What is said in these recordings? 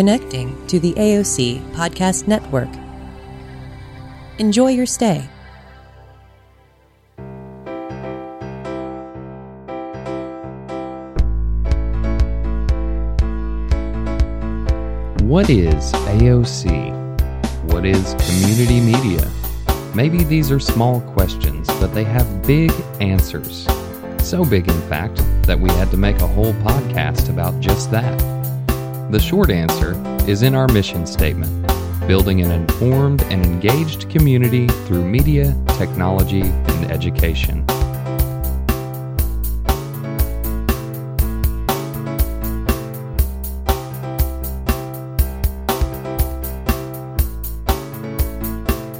connecting to the AOC Podcast Network. Enjoy your stay. What is AOC? What is community media? Maybe these are small questions, but they have big answers. So big, in fact, that we had to make a whole podcast about just that. The short answer is in our mission statement building an informed and engaged community through media, technology, and education.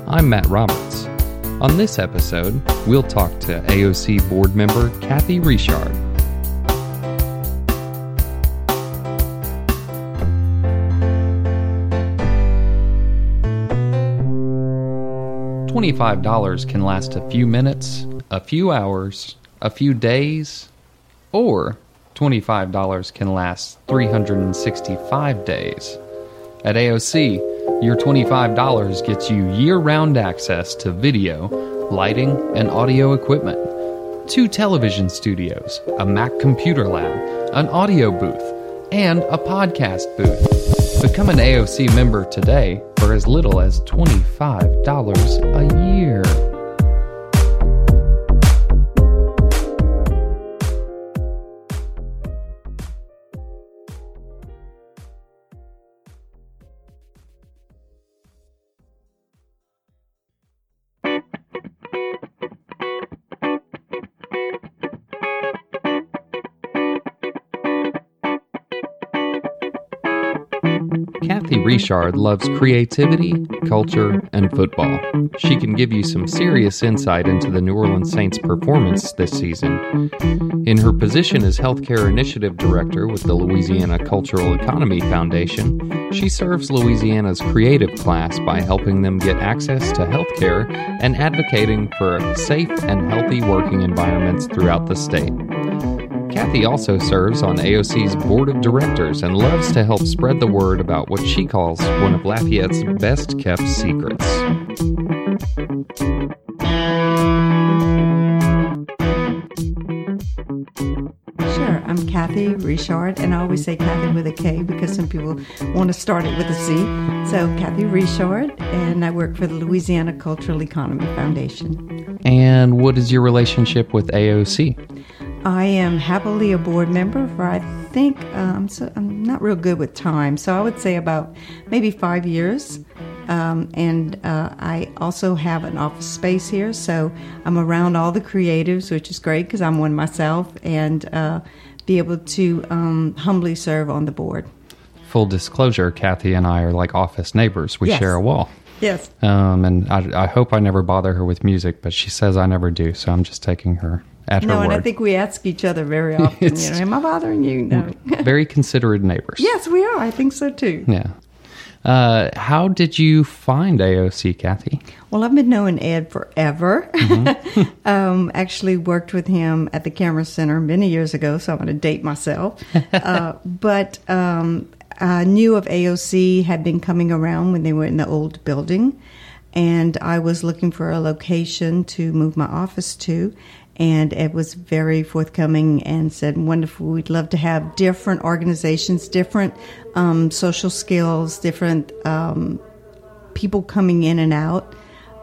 I'm Matt Roberts. On this episode, we'll talk to AOC board member Kathy Richard. $25 can last a few minutes, a few hours, a few days, or $25 can last 365 days. At AOC, your $25 gets you year round access to video, lighting, and audio equipment, two television studios, a Mac computer lab, an audio booth, and a podcast booth. Become an AOC member today for as little as $25 a year. Kathy Richard loves creativity, culture, and football. She can give you some serious insight into the New Orleans Saints' performance this season. In her position as Healthcare Initiative Director with the Louisiana Cultural Economy Foundation, she serves Louisiana's creative class by helping them get access to healthcare and advocating for safe and healthy working environments throughout the state. Kathy also serves on AOC's board of directors and loves to help spread the word about what she calls one of Lafayette's best kept secrets. Sure, I'm Kathy Richard, and I always say Kathy with a K because some people want to start it with a C. So, Kathy Richard, and I work for the Louisiana Cultural Economy Foundation. And what is your relationship with AOC? I am happily a board member for I think um, so I'm not real good with time, so I would say about maybe five years. Um, and uh, I also have an office space here, so I'm around all the creatives, which is great because I'm one myself, and uh, be able to um, humbly serve on the board. Full disclosure: Kathy and I are like office neighbors. We Yes. share a wall. Yes. Um, and I, I hope I never bother her with music, but she says I never do, so I'm just taking her at No, her and word. I think we ask each other very often. You know, am I bothering you? No. Very considerate neighbors. yes, we are. I think so too. Yeah. Uh, how did you find AOC, Kathy? Well, I've been knowing Ed forever. um, actually, worked with him at the Camera Center many years ago, so I'm going to date myself. uh, but um, I knew of AOC had been coming around when they were in the old building, and I was looking for a location to move my office to. And it was very forthcoming and said, "Wonderful. We'd love to have different organizations, different um, social skills, different um, people coming in and out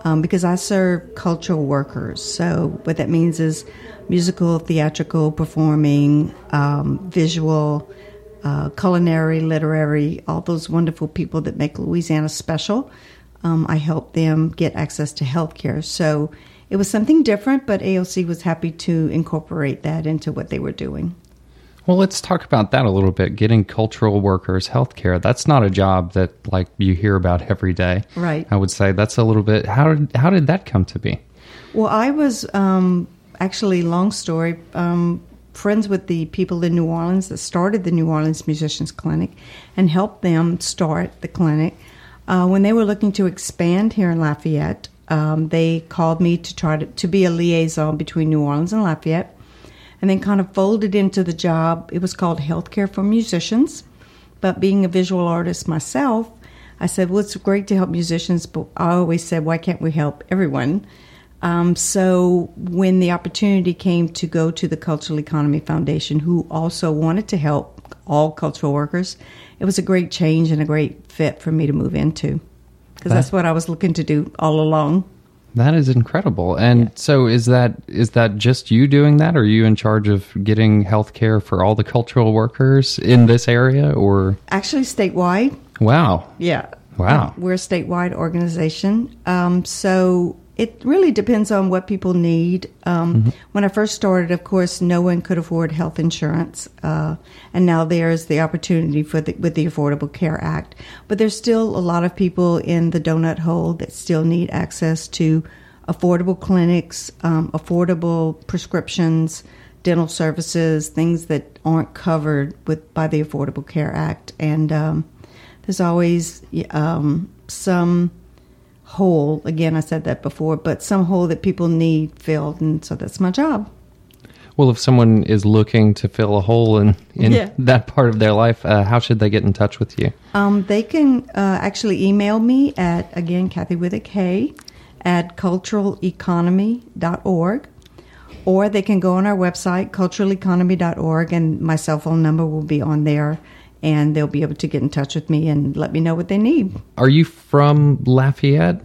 um, because I serve cultural workers. So, what that means is musical, theatrical, performing, um, visual, uh, culinary, literary, all those wonderful people that make Louisiana special. Um, I help them get access to healthcare. So, it was something different, but AOC was happy to incorporate that into what they were doing. Well, let's talk about that a little bit. Getting cultural workers health care. That's not a job that like you hear about every day. Right. I would say that's a little bit how did how did that come to be? Well, I was um, actually, long story, um, friends with the people in New Orleans that started the New Orleans Musicians Clinic and helped them start the clinic. Uh, when they were looking to expand here in Lafayette, um, they called me to try to, to be a liaison between New Orleans and Lafayette, and then kind of folded into the job. It was called Healthcare for Musicians, but being a visual artist myself, I said, well, it's great to help musicians, but I always said, why can't we help everyone? Um, so when the opportunity came to go to the Cultural Economy Foundation, who also wanted to help all cultural workers, it was a great change and a great fit for me to move into because that's what I was looking to do all along. That is incredible. And yeah. so is that is that just you doing that or are you in charge of getting health care for all the cultural workers in this area or Actually statewide. Wow. Yeah. Wow. we're a statewide organization. Um, so it really depends on what people need. Um, mm-hmm. When I first started, of course, no one could afford health insurance, uh, and now there's the opportunity for the, with the Affordable Care Act. But there's still a lot of people in the donut hole that still need access to affordable clinics, um, affordable prescriptions, dental services, things that aren't covered with by the Affordable Care Act, and um, there's always um, some hole. Again, I said that before, but some hole that people need filled, and so that's my job. Well, if someone is looking to fill a hole in, in yeah. that part of their life, uh, how should they get in touch with you? Um, they can uh, actually email me at, again, Kathy with a K, at culturaleconomy.org, or they can go on our website, culturaleconomy.org, and my cell phone number will be on there and they'll be able to get in touch with me and let me know what they need. Are you from Lafayette?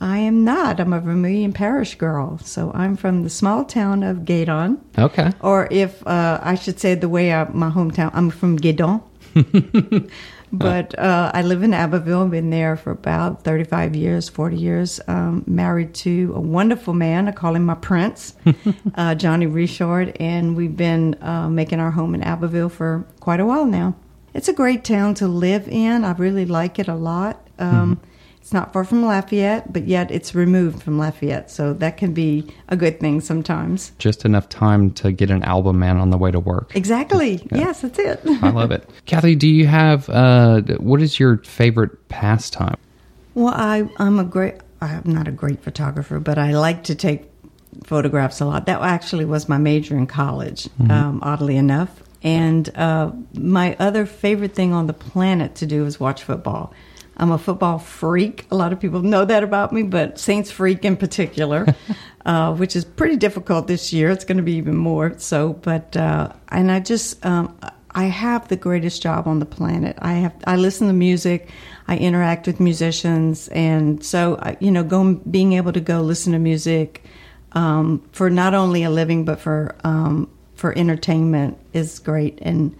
I am not. I'm a Vermilion Parish girl, so I'm from the small town of Gueydan. Okay. Or if uh, I should say the way I, my hometown, I'm from Gueydan. but uh, I live in Abbeville. Been there for about 35 years, 40 years. Um, married to a wonderful man. I call him my prince, uh, Johnny Richard, and we've been uh, making our home in Abbeville for quite a while now. It's a great town to live in. I really like it a lot. Um, mm-hmm. It's not far from Lafayette, but yet it's removed from Lafayette, so that can be a good thing sometimes. Just enough time to get an album man on the way to work. Exactly. Yeah. Yes, that's it. I love it. Kathy, do you have uh, what is your favorite pastime? Well, I I'm a great I'm not a great photographer, but I like to take photographs a lot. That actually was my major in college, mm-hmm. um, oddly enough. And uh, my other favorite thing on the planet to do is watch football. I'm a football freak. A lot of people know that about me, but Saints freak in particular, uh, which is pretty difficult this year. It's going to be even more so. But uh, and I just um, I have the greatest job on the planet. I have I listen to music, I interact with musicians, and so you know, going being able to go listen to music um, for not only a living but for um, for entertainment is great. And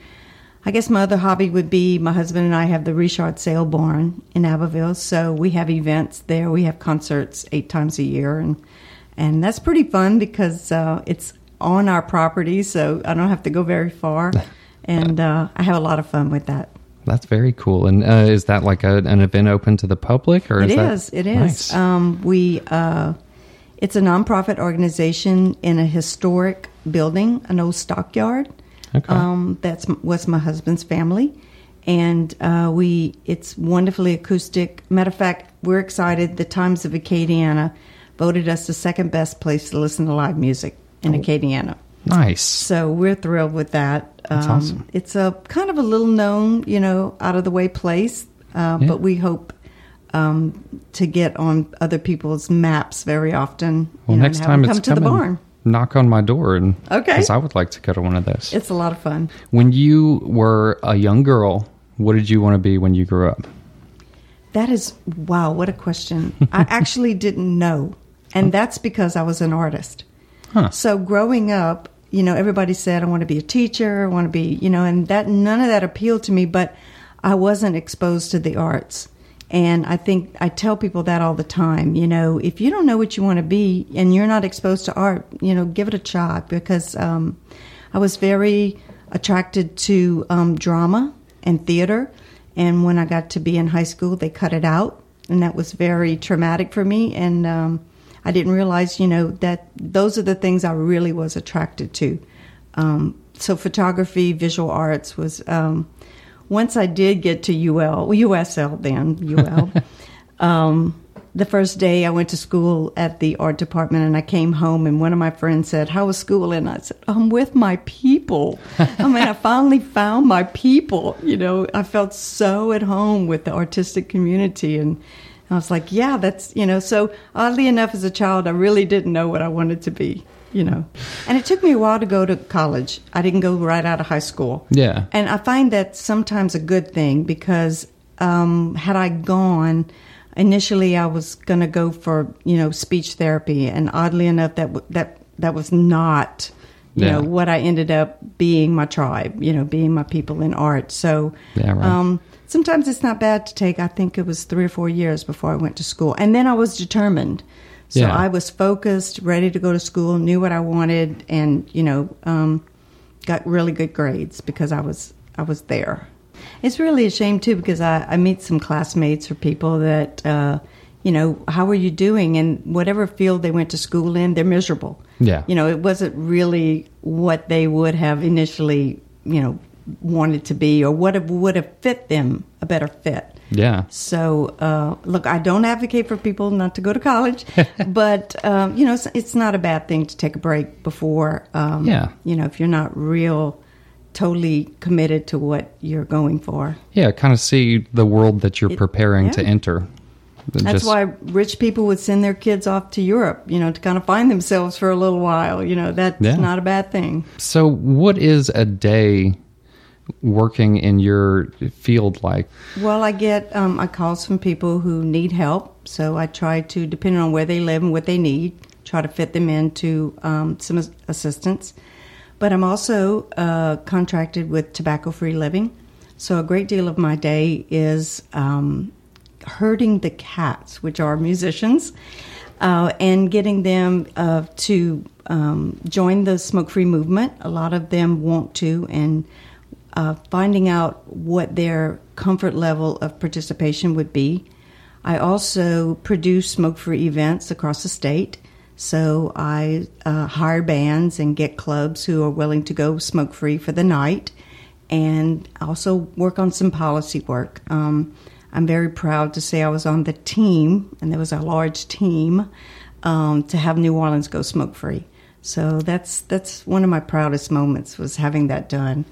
I guess my other hobby would be my husband and I have the Richard Sale Barn in Abbeville, so we have events there. We have concerts eight times a year, and and that's pretty fun because uh, it's on our property, so I don't have to go very far, and uh, I have a lot of fun with that. That's very cool. And uh, is that like a, an event open to the public, or it is? is it is. Nice. Um, we uh, it's a nonprofit organization in a historic building, an old stockyard. Okay. Um, that's was my husband's family, and uh, we it's wonderfully acoustic. Matter of fact, we're excited. The Times of Acadiana voted us the second best place to listen to live music in oh. Acadiana. Nice. So we're thrilled with that. That's um, awesome. It's a kind of a little known, you know, out of the way place, uh, yeah. but we hope um, to get on other people's maps very often. Well, know, next time come to the barn knock on my door and okay. because i would like to go to one of those. It's a lot of fun. When you were a young girl what did you want to be when you grew up? That is wow what a question. I actually didn't know and oh. that's because i was an artist. Huh. so growing up you know everybody said i want to be a teacher i want to be you know and that none of that appealed to me but i wasn't exposed to the arts and I think I tell people that all the time. You know, if you don't know what you want to be and you're not exposed to art, you know, give it a shot because um, I was very attracted to um, drama and theater. And when I got to be in high school, they cut it out. And that was very traumatic for me. And um, I didn't realize, you know, that those are the things I really was attracted to. Um, so photography, visual arts was um, once I did get to UL, USL then, UL, um, the first day I went to school at the art department and I came home and one of my friends said, How was school? And I said, I'm with my people. I mean, I finally found my people. You know, I felt so at home with the artistic community. And I was like, Yeah, that's, you know, so oddly enough, as a child, I really didn't know what I wanted to be. You know, and it took me a while to go to college. I didn't go right out of high school. Yeah. And I find that sometimes a good thing because um, had I gone, initially I was going to go for you know speech therapy, and oddly enough, that w- that that was not you Yeah. know what I ended up being my tribe. You know, being my people in art. So Yeah, right. um, sometimes it's not bad to take. I think it was three or four years before I went to school, and then I was determined. So Yeah. I was focused, ready to go to school, knew what I wanted, and you know, um, got really good grades because I was I was there. It's really a shame too because I, I meet some classmates or people that uh, you know how are you doing and whatever field they went to school in they're miserable. Yeah. you know it wasn't really what they would have initially you know wanted to be or what would have fit them a better fit. Yeah. So, uh, look, I don't advocate for people not to go to college, but um, you know, it's, it's not a bad thing to take a break before. Um, Yeah. You know, if you're not real, totally committed to what you're going for. Yeah. Kind of see the world that you're It- preparing to yeah. enter. That's Just- why rich people would send their kids off to Europe, you know, to kind of find themselves for a little while. You know, that's Yeah. not a bad thing. So, what is a day working in your field like? Well, I get um, I calls from people who need help, so I try to, depending on where they live and what they need, try to fit them into um, some assistance. But I'm also uh, contracted with Tobacco Free Living, so a great deal of my day is um, herding the cats, which are musicians, uh, and getting them uh, to um, join the smoke free movement. A lot of them want to, and uh, finding out what their comfort level of participation would be. I also produce smoke free events across the state. So I uh, hire bands and get clubs who are willing to go smoke free for the night, and also work on some policy work. Um, I'm very proud to say I was on the team, and there was a large team um, to have New Orleans go smoke free. So that's that's one of my proudest moments was having that done,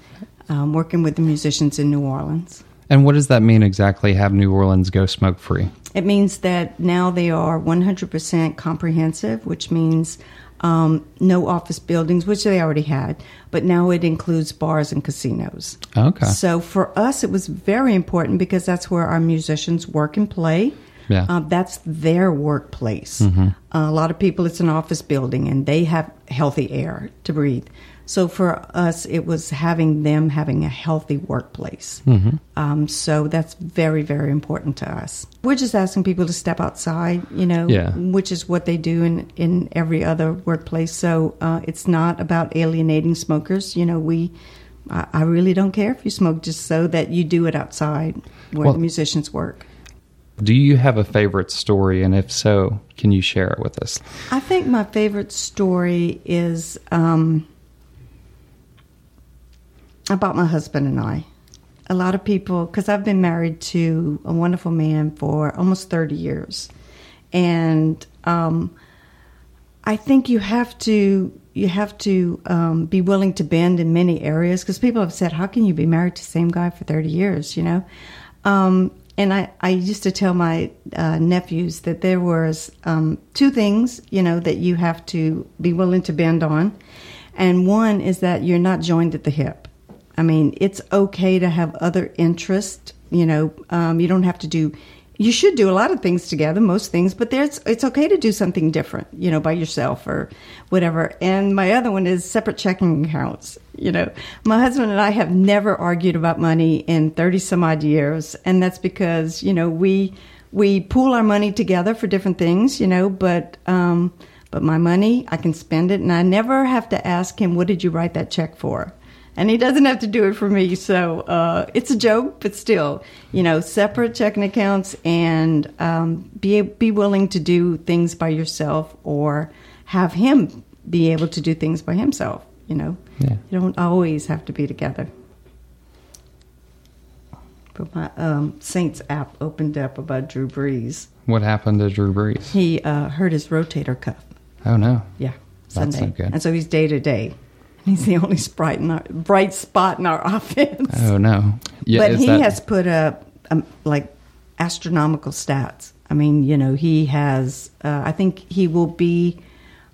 um, working with the musicians in New Orleans. And what does that mean exactly? Have New Orleans go smoke free? It means that now they are 100% comprehensive, which means um, no office buildings, which they already had, but now it includes bars and casinos. Okay. So for us, it was very important because that's where our musicians work and play. Yeah. Uh, that's their workplace. Uh, a lot of people, it's an office building and they have healthy air to breathe. So for us, it was having them having a healthy workplace. Um, so that's very, very important to us. We're just asking people to step outside, you know, Yeah. which is what they do in, in every other workplace. So uh, it's not about alienating smokers. You know, we, I, I really don't care if you smoke, just so that you do it outside where Well- the musicians work. Do you have a favorite story? And if so, can you share it with us? I think my favorite story is um, about my husband and I. A lot of people, because I've been married to a wonderful man for almost 30 years. And um, I think you have to you have to um, be willing to bend in many areas because people have said, "How can you be married to the same guy for thirty years?" You know, um, and I, I used to tell my uh, nephews that there was um, two things you know that you have to be willing to bend on, and one is that you're not joined at the hip. I mean, it's okay to have other interests. You know, um, you don't have to do. You should do a lot of things together, most things, but there's it's okay to do something different. You know, by yourself or whatever. And my other one is separate checking accounts. You know, my husband and I have never argued about money in thirty some odd years, and that's because you know we we pool our money together for different things. You know, but. um but my money, I can spend it, and I never have to ask him, "What did you write that check for?" And he doesn't have to do it for me. So uh, it's a joke, but still, you know, separate checking accounts and um, be be willing to do things by yourself, or have him be able to do things by himself. You know, Yeah. you don't always have to be together. But my um, Saints app opened up about Drew Brees. What happened to Drew Brees? He uh, hurt his rotator cuff. Oh no. Yeah, That's Sunday. not good. And so he's day to day. He's the only sprite in our, bright spot in our offense. Oh no. Yeah, but he that- has put up um, like astronomical stats. I mean, you know, he has. Uh, I think he will be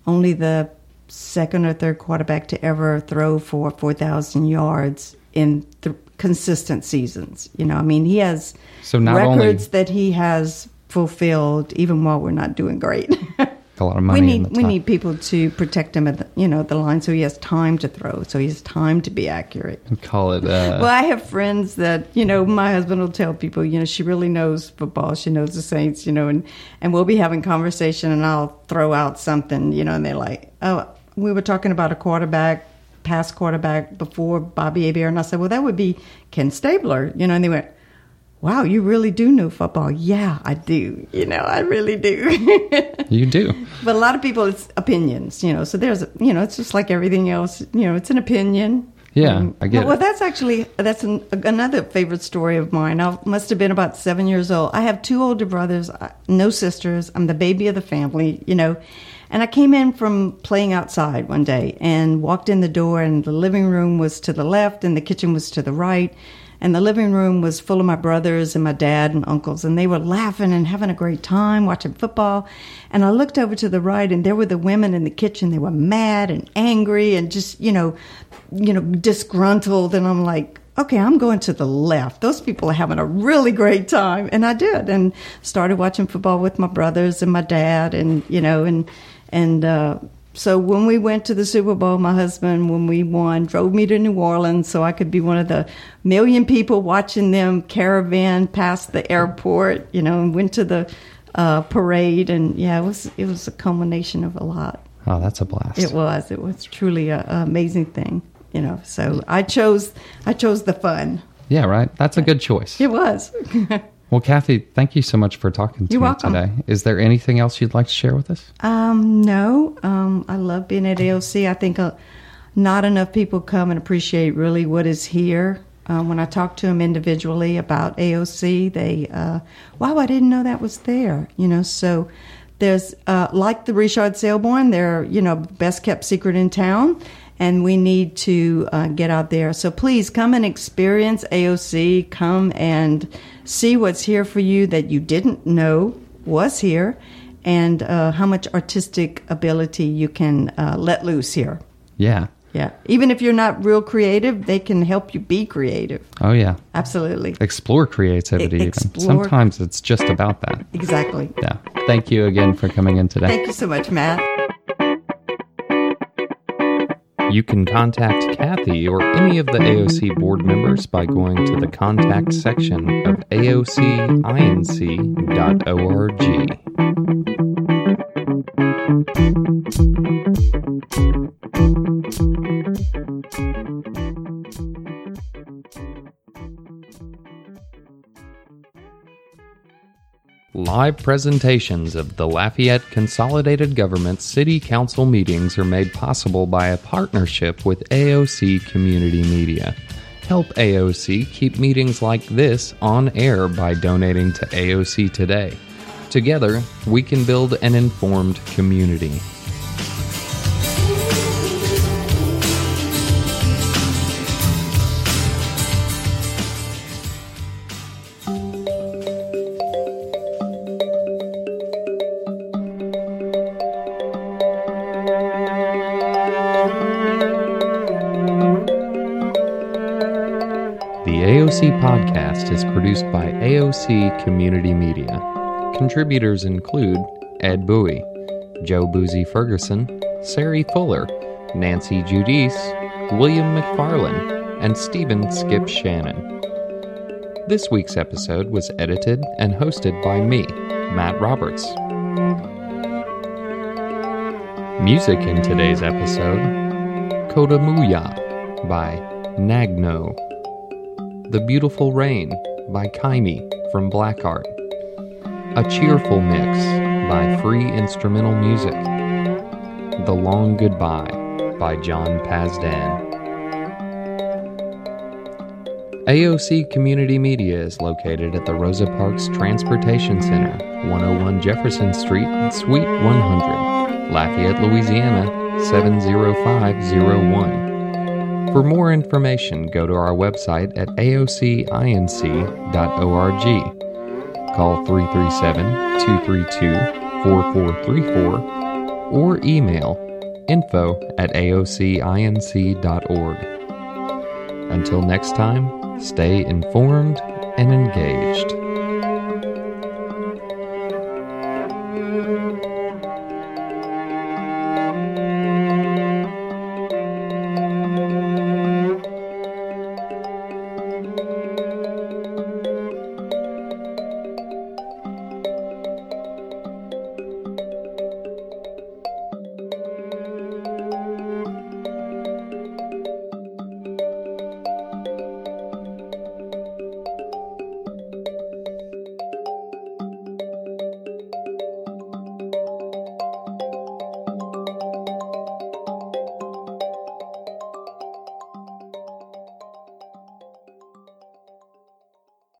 only the second or third quarterback to ever throw for four thousand yards in th- consistent seasons. You know, I mean, he has So not only- records that he has fulfilled, even while we're not doing great. a lot of money. we need we need people to protect him at the, you know the line, so he has time to throw, so he has time to be accurate. call it. Uh, Well, I have friends that you know. My husband will tell people, you know, she really knows football. She knows the Saints, you know, and and we'll be having conversation, and I'll throw out something, you know, and they're like, "Oh, we were talking about a quarterback, past quarterback before Bobby Hebert," and I said, "Well, that would be Ken Stabler," you know, and they went. Wow, you really do know football. Yeah, I do. You know, I really do. you do. But a lot of people, it's opinions, you know. So there's, you know, it's just like everything else. You know, it's an opinion. Yeah, Um, I get well, it. that's actually that's an, another favorite story of mine. I must have been about seven years old. I have two older brothers, uh, no sisters. I'm the baby of the family, you know. And I came in from playing outside one day and walked in the door, and the living room was to the left, and the kitchen was to the right. And the living room was full of my brothers and my dad and uncles, and they were laughing and having a great time watching football. And I looked over to the right, and there were the women in the kitchen. They were mad and angry and just, you know, you know, disgruntled. And I'm like, okay, I'm going to the left. Those people are having a really great time. And I did, and started watching football with my brothers and my dad, and you know, and and. uh so when we went to the Super Bowl, my husband, when we won, drove me to New Orleans so I could be one of the million people watching them caravan past the airport, you know, and went to the uh, parade. And yeah, it was it was a culmination of a lot. Oh, that's a blast. It was. It was truly an amazing thing, you know. So I chose I chose the fun. Yeah, right. That's a good choice. It was. Well, Kathy, thank you so much for talking to You're me welcome. today. Is there anything else you'd like to share with us? Um, no, um, I love being at AOC. I think uh, not enough people come and appreciate really what is here. Um, when I talk to them individually about AOC, they, uh, wow, I didn't know that was there. You know, so there's uh, like the Richard Sale Barn, they're you know best kept secret in town, and we need to uh, get out there. So please come and experience AOC. Come and see what's here for you that you didn't know was here and uh, how much artistic ability you can uh, let loose here. Yeah. Yeah. Even if you're not real creative, they can help you be creative. Oh, yeah. Absolutely. Explore creativity. E- even. Sometimes it's just about that. Exactly. Yeah. Thank you again for coming in today. Thank you so much, Matt. You can contact Kathy or any of the AOC board members by going to the contact section of aocinc.org. Live presentations of the Lafayette Consolidated Government City Council meetings are made possible by a partnership with AOC Community Media. Help AOC keep meetings like this on air by donating to AOC today. Together, we can build an informed community. Community Media. Contributors include Ed Bowie, Joe Boozy Ferguson, Sari Fuller, Nancy Judice, William McFarlane, and Stephen Skip Shannon. This week's episode was edited and hosted by me, Matt Roberts. Music in today's episode Kodamuya by Nagno. The Beautiful Rain by Kaimi from Black Art. A Cheerful Mix by Free Instrumental Music. The Long Goodbye by John Pazdan. AOC Community Media is located at the Rosa Parks Transportation Center, 101 Jefferson Street, Suite 100, Lafayette, Louisiana 70501. For more information, go to our website at aocinc.org. Call 337 232 4434 or email info at aocinc.org. Until next time, stay informed and engaged.